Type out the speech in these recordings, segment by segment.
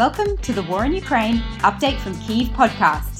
Welcome to the War in Ukraine update from Kyiv podcast.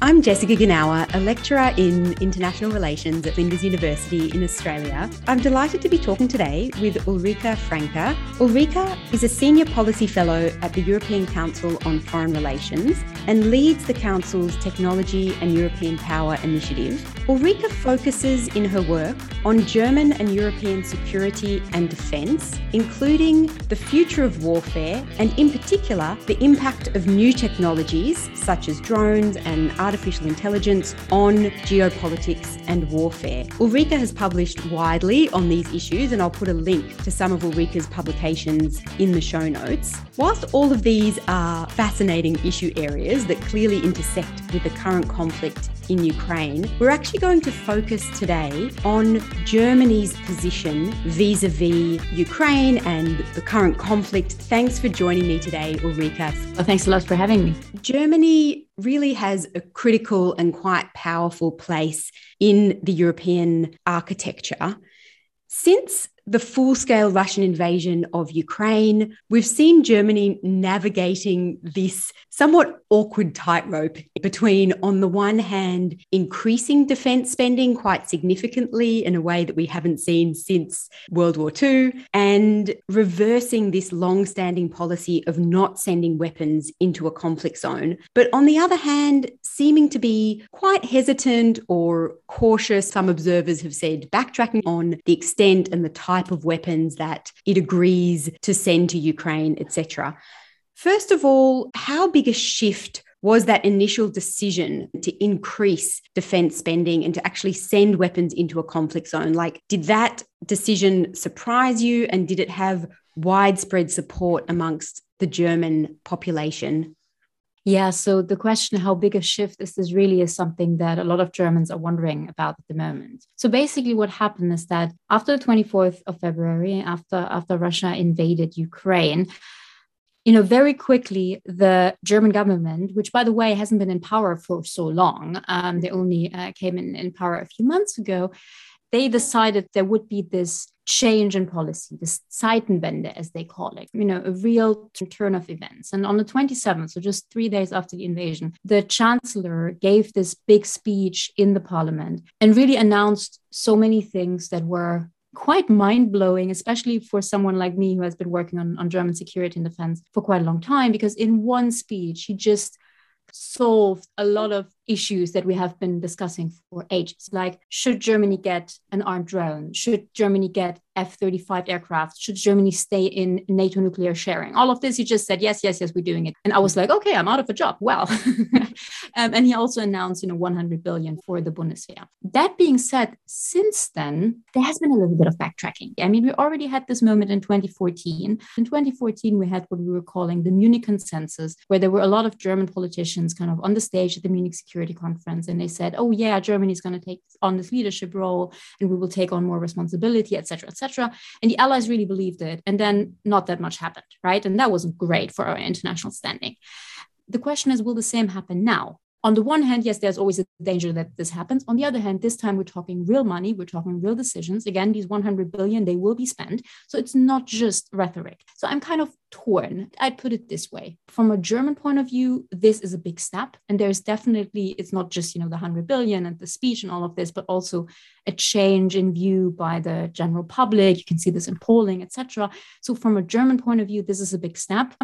I'm Jessica Genauer, a lecturer in international relations at Flinders University in Australia. I'm delighted to be talking today with Ulrike Franke. Ulrike is a senior policy fellow at the European Council on Foreign Relations and leads the Council's Technology and European Power Initiative. Ulrike focuses in her work on German and European security and defence, including the future of warfare and, in particular, the impact of new technologies such as drones and artificial intelligence on geopolitics and warfare. Ulrike has published widely on these issues, and I'll put a link to some of Ulrike's publications in the show notes. Whilst all of these are fascinating issue areas that clearly intersect with the current conflict in Ukraine, we're actually going to focus today on Germany's position vis a vis Ukraine and the current conflict. Thanks for joining me today, Ulrike. Well, thanks a lot for having me. Germany really has a critical and quite powerful place in the European architecture. Since the full scale Russian invasion of Ukraine, we've seen Germany navigating this somewhat awkward tightrope between, on the one hand, increasing defense spending quite significantly in a way that we haven't seen since World War II, and reversing this long standing policy of not sending weapons into a conflict zone. But on the other hand, seeming to be quite hesitant or cautious, some observers have said, backtracking on the extent and the type of weapons that it agrees to send to Ukraine, etc. First of all, how big a shift was that initial decision to increase defense spending and to actually send weapons into a conflict zone? Like, did that decision surprise you and did it have widespread support amongst the German population? Yeah, so the question, how big a shift is this really, is something that a lot of Germans are wondering about at the moment. So basically, what happened is that after the 24th of February, after, after Russia invaded Ukraine, you know, very quickly, the German government, which by the way hasn't been in power for so long, um, they only uh, came in, in power a few months ago, they decided there would be this change in policy, this Zeitenwende, as they call it, you know, a real turn of events. And on the 27th, so just three days after the invasion, the chancellor gave this big speech in the parliament and really announced so many things that were quite mind blowing, especially for someone like me who has been working on, on German security and defense for quite a long time, because in one speech, he just solved a lot of issues that we have been discussing for ages. Like should germany get an armed drone? Should germany get f-35 aircraft? Should germany stay in nato nuclear sharing? All of this he just said yes yes yes we're doing it. And i was like okay i'm out of a job. Well um, and he also announced you know 100 billion for the bundeswehr. That being said since then there has been a little bit of backtracking. I mean we already had this moment in 2014 in 2014 we had what we were calling the munich consensus where there were a lot of german politicians kind of on the stage at the munich security conference and they said oh yeah germany is going to take on this leadership role and we will take on more responsibility etc etc and the allies really believed it and then not that much happened right? And that wasn't great for our international standing. The question is will the same happen now on the one hand, yes, there's always a danger that this happens. On the other hand, this time we're talking real money, we're talking real decisions. Again, these 100 billion, they will be spent. So it's not just rhetoric. So I'm kind of torn. I'd put it this way. From a German point of view, this is a big step. And there's definitely, it's not just, you know, the 100 billion and the speech and all of this, but also a change in view by the general public. You can see this in polling, etc. So from a German point of view, this is a big step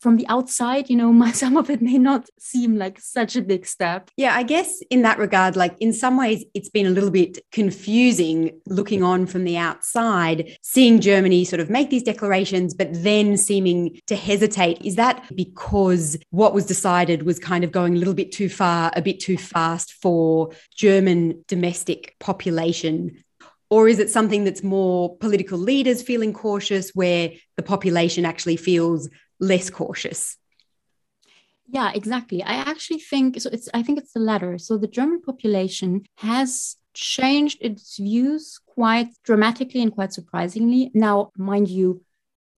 from the outside, you know, some of it may not seem like such a big step. Yeah, I guess in that regard, like in some ways, it's been a little bit confusing looking on from the outside, seeing Germany sort of make these declarations, but then seeming to hesitate. Is that because what was decided was kind of going a little bit too far, a bit too fast for German domestic population or is it something that's more political leaders feeling cautious where the population actually feels less cautious? Yeah exactly. I actually think so it's i think it's the latter. So the german population has changed its views quite dramatically and quite surprisingly. Now mind you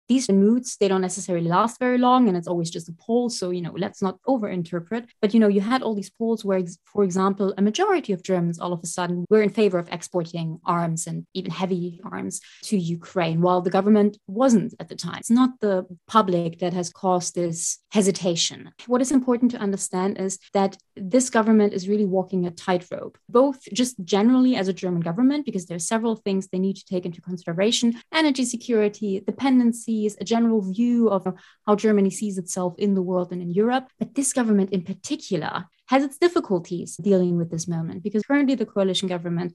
these moods, they don't necessarily last very long and it's always just a poll. So, you know, let's not overinterpret. But, you know, you had all these polls where, for example, a majority of Germans all of a sudden were in favor of exporting arms and even heavy arms to Ukraine, while the government wasn't at the time. It's not the public that has caused this hesitation. What is important to understand is that this government is really walking a tightrope, both just generally as a German government, because there are several things they need to take into consideration energy security, dependencies, a general view of how Germany sees itself in the world and in Europe. But this government in particular has its difficulties dealing with this moment because currently the coalition government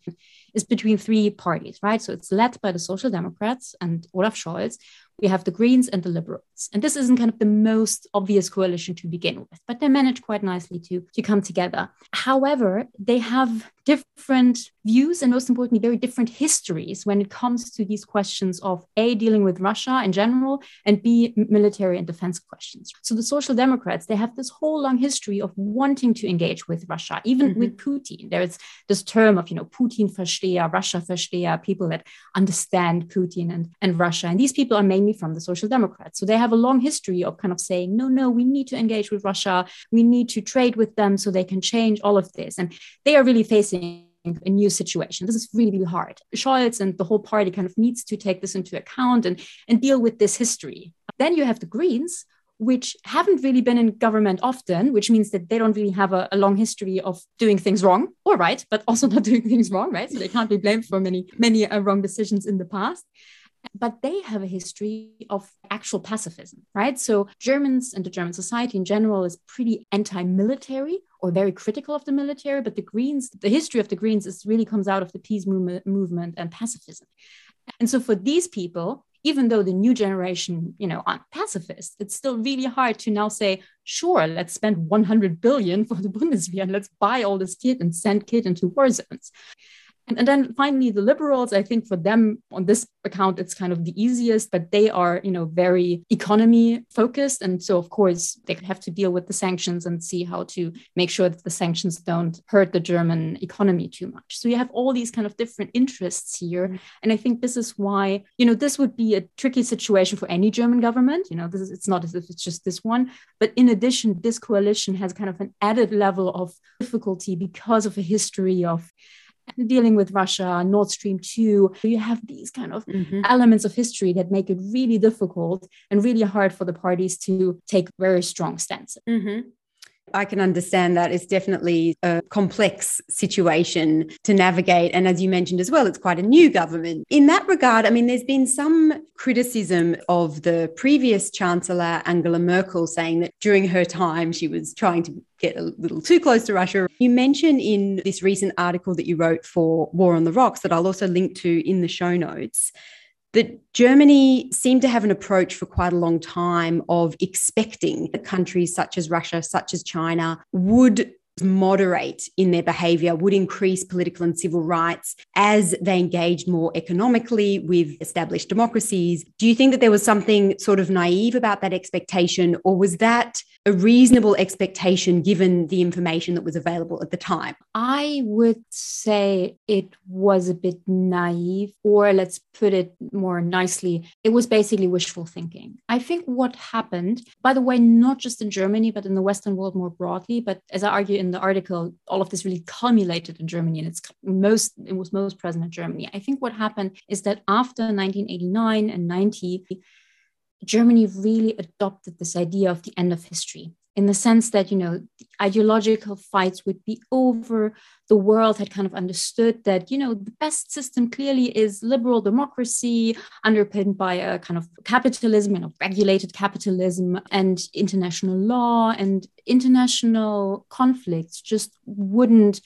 is between three parties, right? So it's led by the Social Democrats and Olaf Scholz, we have the Greens and the Liberals. And this isn't kind of the most obvious coalition to begin with, but they manage quite nicely to, to come together. However, they have different views and most importantly, very different histories when it comes to these questions of A, dealing with Russia in general, and B, military and defense questions. So the Social Democrats, they have this whole long history of wanting to engage with Russia, even mm-hmm. with Putin. There's this term of, you know, Putin Versteher, Russia Versteher, people that understand Putin and, and Russia. And these people are mainly mainly from the Social Democrats. So they have a long history of kind of saying, no, no, we need to engage with Russia. We need to trade with them so they can change all of this. And they are really facing a new situation. This is really, really hard. Scholz and the whole party kind of needs to take this into account and, and deal with this history. Then you have the Greens, which haven't really been in government often, which means that they don't really have a, a, long history of doing things wrong or right, but also not doing things wrong, right? So they can't be blamed for many, many uh, wrong decisions in the past but they have a history of actual pacifism, right? So Germans and the German society in general is pretty anti-military or very critical of the military, but the Greens, the history of the Greens is really comes out of the peace movement, and pacifism. And so for these people, even though the new generation, you know, aren't pacifists, it's still really hard to now say, sure, let's spend 100 billion for the Bundeswehr and let's buy all this kit and send kit into war zones. And, and then finally, the liberals, I think for them on this account, it's kind of the easiest, but they are, you know, very economy focused. And so, of course, they have to deal with the sanctions and see how to make sure that the sanctions don't hurt the German economy too much. So you have all these kind of different interests here. And I think this is why, you know, this would be a tricky situation for any German government. You know, this is, it's not as if it's just this one. But in addition, this coalition has kind of an added level of difficulty because of a history of dealing with Russia, Nord Stream 2, you have these kind of mm-hmm. elements of history that make it really difficult and really hard for the parties to take very strong stances. Mm-hmm. I can understand that it's definitely a complex situation to navigate. And as you mentioned as well, it's quite a new government. In that regard, I mean, there's been some criticism of the previous Chancellor, Angela Merkel, saying that during her time, she was trying to get a little too close to Russia. You mentioned in this recent article that you wrote for War on the Rocks, that I'll also link to in the show notes that Germany seemed to have an approach for quite a long time of expecting that countries such as Russia, such as China, would moderate in their behavior, would increase political and civil rights as they engaged more economically with established democracies. Do you think that there was something sort of naive about that expectation, or was that a reasonable expectation given the information that was available at the time? I would say it was a bit naive, or let's put it more nicely, it was basically wishful thinking. I think what happened, by the way, not just in Germany, but in the Western world more broadly, but as I argue in the article, all of this really culminated in Germany and it's most, it was most present in Germany. I think what happened is that after 1989 and 90, Germany really adopted this idea of the end of history in the sense that you know ideological fights would be over. The world had kind of understood that you know the best system clearly is liberal democracy underpinned by a kind of capitalism you know regulated capitalism and international law and international conflicts just wouldn't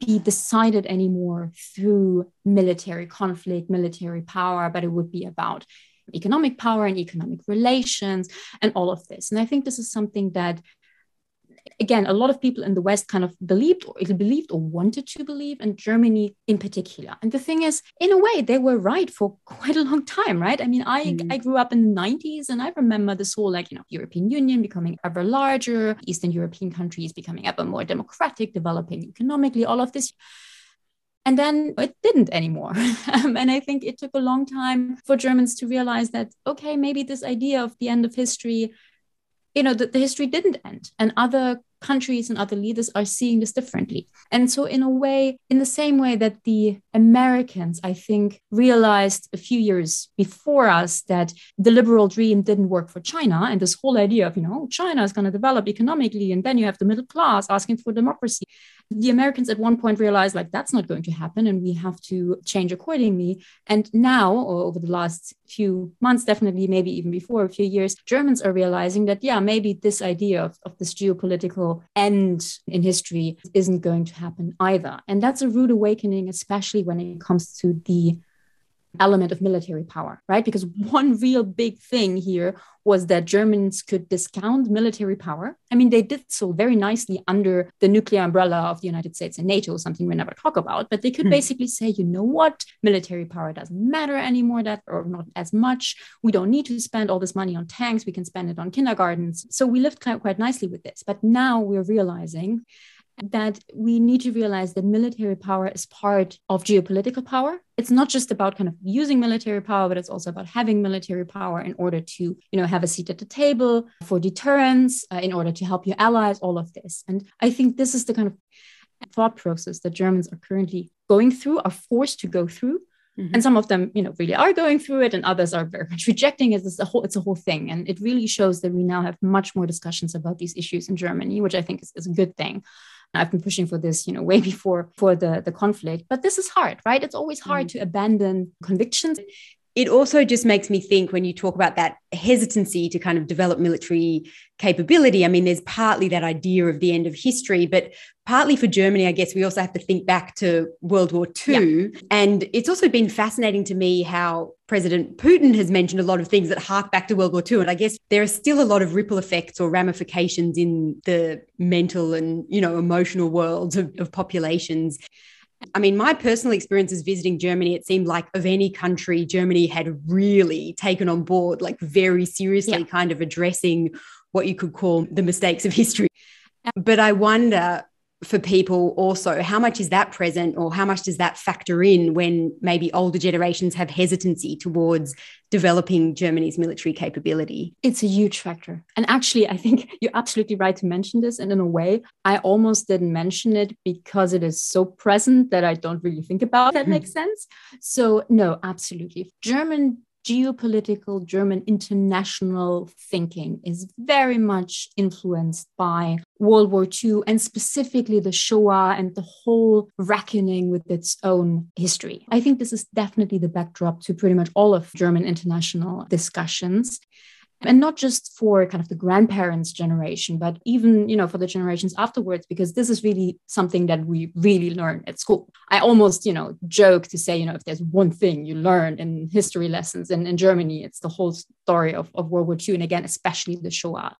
be decided anymore through military conflict military power but it would be about economic power and economic relations and all of this. And I think this is something that again a lot of people in the west kind of believed or believed or wanted to believe and germany in particular and the thing is in a way they were right for quite a long time right i mean i mm. i grew up in the 90s and i remember this whole like you know european union becoming ever larger eastern european countries becoming ever more democratic developing economically all of this And then it didn't anymore. um, and I think it took a long time for Germans to realize that, okay, maybe this idea of the end of history, you know, that the history didn't end. And other countries and other leaders are seeing this differently. And so, in a way, in the same way that the Americans, I think, realized a few years before us that the liberal dream didn't work for China, and this whole idea of, you know, China is going to develop economically, and then you have the middle class asking for democracy the Americans at one point realized like that's not going to happen and we have to change accordingly. And now, or over the last few months, definitely, maybe even before a few years, Germans are realizing that, yeah, maybe this idea of, of this geopolitical end in history isn't going to happen either. And that's a rude awakening, especially when it comes to the element of military power, right? Because one real big thing here was that Germans could discount military power. I mean, they did so very nicely under the nuclear umbrella of the United States and NATO, something we never talk about. But they could hmm. basically say, you know what, military power doesn't matter anymore, that or not as much. We don't need to spend all this money on tanks. We can spend it on kindergartens. So we lived quite nicely with this. But now we're realizing that we need to realize that military power is part of geopolitical power. It's not just about kind of using military power, but it's also about having military power in order to, you know, have a seat at the table for deterrence, uh, in order to help your allies, all of this. And I think this is the kind of thought process that Germans are currently going through, are forced to go through. Mm-hmm. And some of them, you know, really are going through it, and others are very much rejecting it. It's a whole, it's a whole thing, and it really shows that we now have much more discussions about these issues in Germany, which I think is, is a good thing. I've been pushing for this, you know, way before for the the conflict. But this is hard, right? It's always hard mm. to abandon convictions. It also just makes me think when you talk about that hesitancy to kind of develop military capability. I mean, there's partly that idea of the end of history, but partly for Germany, I guess we also have to think back to World War II. Yeah. And it's also been fascinating to me how President Putin has mentioned a lot of things that hark back to World War II. And I guess there are still a lot of ripple effects or ramifications in the mental and, you know, emotional worlds of, of populations. I mean, my personal experiences visiting Germany, it seemed like of any country, Germany had really taken on board, like very seriously, yeah. kind of addressing what you could call the mistakes of history. But I wonder for people also how much is that present or how much does that factor in when maybe older generations have hesitancy towards developing Germany's military capability? It's a huge factor. And actually, I think you're absolutely right to mention this. And in a way, I almost didn't mention it because it is so present that I don't really think about that hmm. makes sense. So, no, absolutely. German geopolitical German international thinking is very much influenced by World War II and specifically the Shoah and the whole reckoning with its own history. I think this is definitely the backdrop to pretty much all of German international discussions and not just for kind of the grandparents generation but even you know for the generations afterwards because this is really something that we really learn at school i almost you know joke to say you know if there's one thing you learn in history lessons in, in germany it's the whole story of, of world war ii and again especially the shoah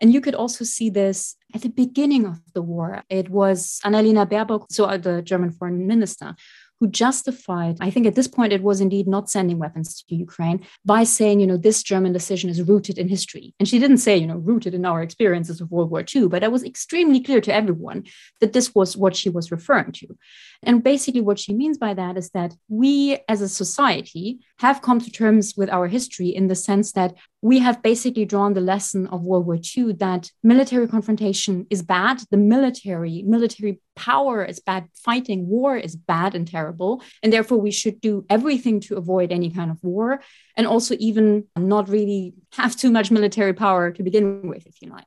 and you could also see this at the beginning of the war. It was Annalena Baerbock, so uh, the German foreign minister, who justified, I think at this point it was indeed not sending weapons to Ukraine by saying, you know, this German decision is rooted in history. And she didn't say, you know, rooted in our experiences of World War II, but it was extremely clear to everyone that this was what she was referring to. And basically, what she means by that is that we as a society have come to terms with our history in the sense that we have basically drawn the lesson of World War II that military confrontation is bad. The military, military power is bad. Fighting war is bad and terrible. And therefore, we should do everything to avoid any kind of war and also even not really have too much military power to begin with, if you like.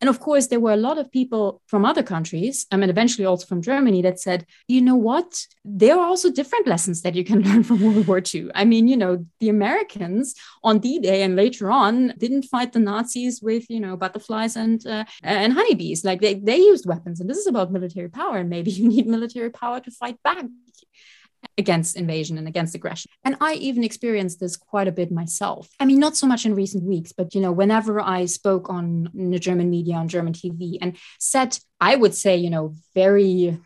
And of course, there were a lot of people from other countries, I mean, eventually also from Germany, that said, you know what? There are also different lessons that you can learn from World War II. I mean, you know, the Americans on D Day and later on didn't fight the Nazis with, you know, butterflies and, uh, and honeybees. Like they, they used weapons. And this is about military power. And maybe you need military power to fight back against invasion and against aggression. And I even experienced this quite a bit myself. I mean, not so much in recent weeks, but you know, whenever I spoke on the German media, on German TV, and said, I would say, you know, very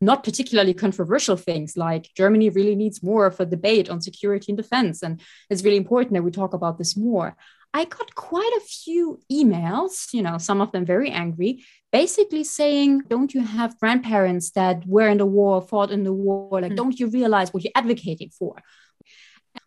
not particularly controversial things like Germany really needs more of a debate on security and defense. And it's really important that we talk about this more. I got quite a few emails, you know, some of them very angry, basically saying, Don't you have grandparents that were in the war, fought in the war? Like, mm-hmm. don't you realize what you're advocating for?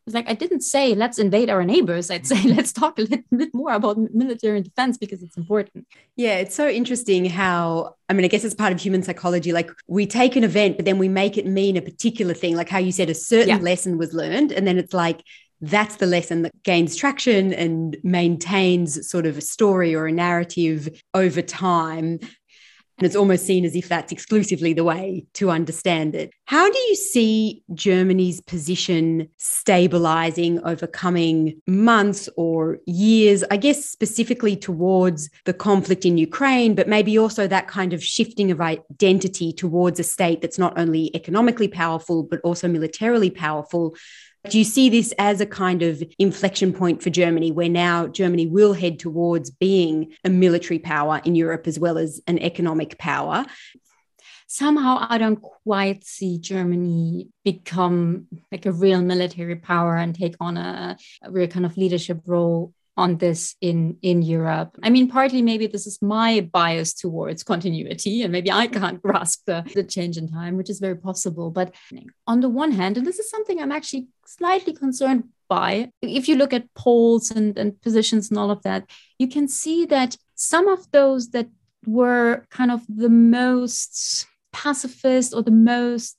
was like, I didn't say let's invade our neighbors. I'd say let's talk a little bit more about military and defense because it's important. Yeah, it's so interesting how, I mean, I guess it's part of human psychology. Like we take an event, but then we make it mean a particular thing. Like how you said a certain yeah. lesson was learned. And then it's like, that's the lesson that gains traction and maintains sort of a story or a narrative over time. And it's almost seen as if that's exclusively the way to understand it. How do you see Germany's position stabilizing over coming months or years? I guess specifically towards the conflict in Ukraine, but maybe also that kind of shifting of identity towards a state that's not only economically powerful, but also militarily powerful do you see this as a kind of inflection point for Germany, where now Germany will head towards being a military power in Europe as well as an economic power? Somehow, I don't quite see Germany become like a real military power and take on a, a real kind of leadership role on this in in Europe. I mean, partly maybe this is my bias towards continuity, and maybe I can't grasp the, the change in time, which is very possible. But on the one hand, and this is something I'm actually slightly concerned by, if you look at polls and, and positions and all of that, you can see that some of those that were kind of the most pacifist or the most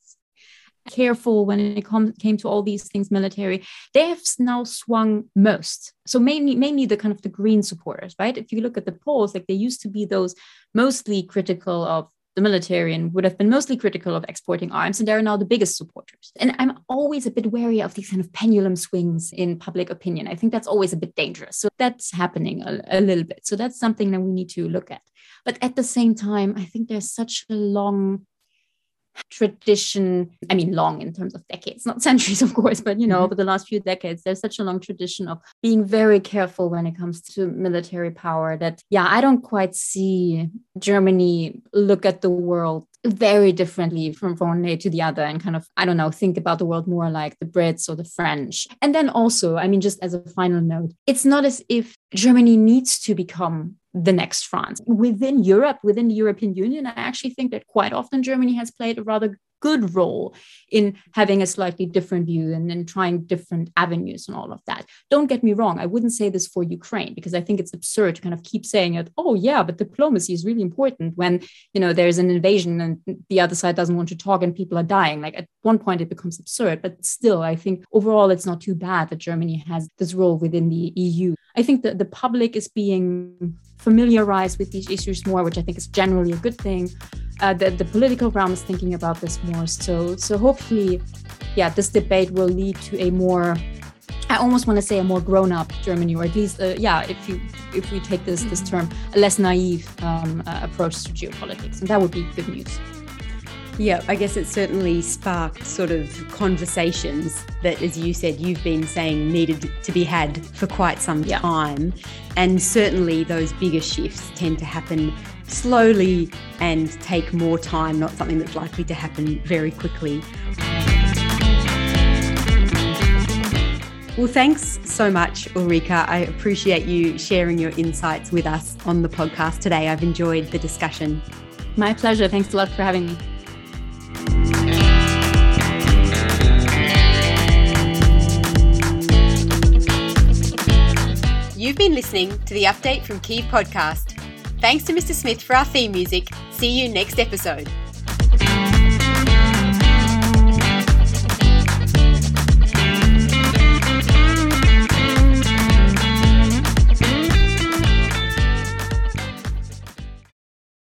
careful when it com- came to all these things military they have now swung most so mainly mainly the kind of the green supporters right if you look at the polls like they used to be those mostly critical of the military and would have been mostly critical of exporting arms, and they're now the biggest supporters. And I'm always a bit wary of these kind of pendulum swings in public opinion. I think that's always a bit dangerous. So that's happening a, a little bit. So that's something that we need to look at. But at the same time, I think there's such a long tradition i mean long in terms of decades not centuries of course but you know mm-hmm. over the last few decades there's such a long tradition of being very careful when it comes to military power that yeah i don't quite see germany look at the world very differently from one day to the other and kind of i don't know think about the world more like the brits or the french and then also i mean just as a final note it's not as if germany needs to become the next France. Within Europe, within the European Union, I actually think that quite often Germany has played a rather good role in having a slightly different view and, then trying different avenues and all of that. Don't get me wrong, I wouldn't say this for Ukraine because I think it's absurd to kind of keep saying it, oh yeah, but diplomacy is really important when you know there's an invasion and the other side doesn't want to talk and people are dying. Like at one point it becomes absurd, but still I think overall it's not too bad that Germany has this role within the EU. I think that the public is being familiarized with these issues more, which I think is generally a good thing. Uh, the, the political realm is thinking about this more. So, so hopefully, yeah, this debate will lead to a more I almost want to say a more grown-up Germany, or at least, uh, yeah, if you if we take this this term, a less naive um, uh, approach to geopolitics, and that would be good news. Yeah, I guess it certainly sparked sort of conversations that, as you said, you've been saying needed to be had for quite some yeah. time. And certainly those bigger shifts tend to happen slowly and take more time, not something that's likely to happen very quickly. Well, thanks so much, Ulrike. I appreciate you sharing your insights with us on the podcast today. I've enjoyed the discussion. My pleasure. Thanks a lot for having me. You've been listening to the Update from Kyiv podcast. Thanks to Mr. Smith for our theme music. See you next episode.